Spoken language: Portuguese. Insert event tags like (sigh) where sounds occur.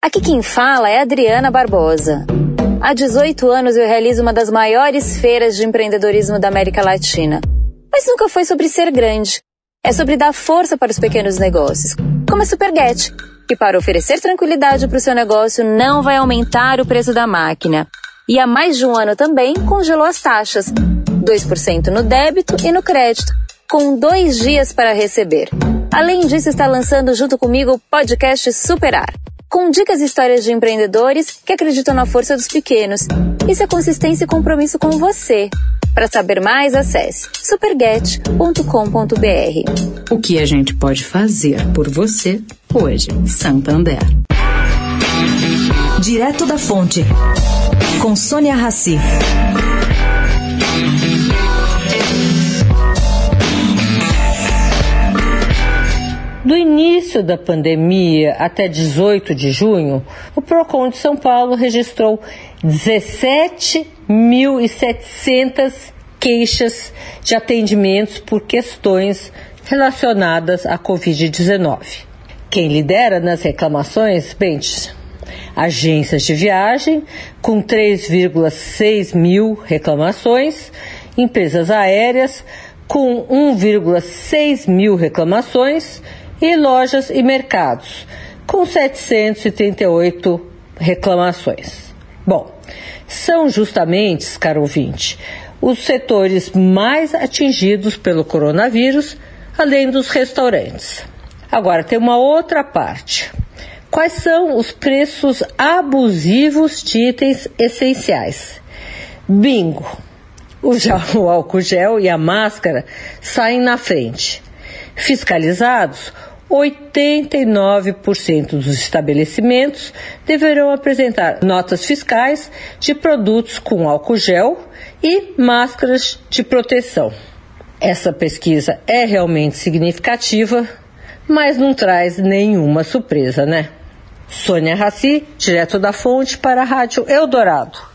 Aqui quem fala é Adriana Barbosa. Há 18 anos eu realizo uma das maiores feiras de empreendedorismo da América Latina. Mas nunca foi sobre ser grande. É sobre dar força para os pequenos negócios, como a Superget, que para oferecer tranquilidade para o seu negócio não vai aumentar o preço da máquina. E há mais de um ano também congelou as taxas, 2% no débito e no crédito, com dois dias para receber. Além disso, está lançando junto comigo o podcast Superar com dicas e histórias de empreendedores que acreditam na força dos pequenos. Isso é consistência e compromisso com você. Para saber mais, acesse superget.com.br. O que a gente pode fazer por você hoje, Santander. Direto da Fonte, com Sônia Rassi. Do início da pandemia até 18 de junho, o Procon de São Paulo registrou 17.700 queixas de atendimentos por questões relacionadas à Covid-19. Quem lidera nas reclamações, bem, agências de viagem, com 3,6 mil reclamações, empresas aéreas, com 1,6 mil reclamações, e lojas e mercados, com 738 reclamações. Bom, são justamente, caro ouvinte, os setores mais atingidos pelo coronavírus, além dos restaurantes. Agora, tem uma outra parte. Quais são os preços abusivos de itens essenciais? Bingo! O, (laughs) o álcool gel e a máscara saem na frente. Fiscalizados, 89% dos estabelecimentos deverão apresentar notas fiscais de produtos com álcool gel e máscaras de proteção. Essa pesquisa é realmente significativa, mas não traz nenhuma surpresa, né? Sônia Raci, direto da fonte para a Rádio Eldorado.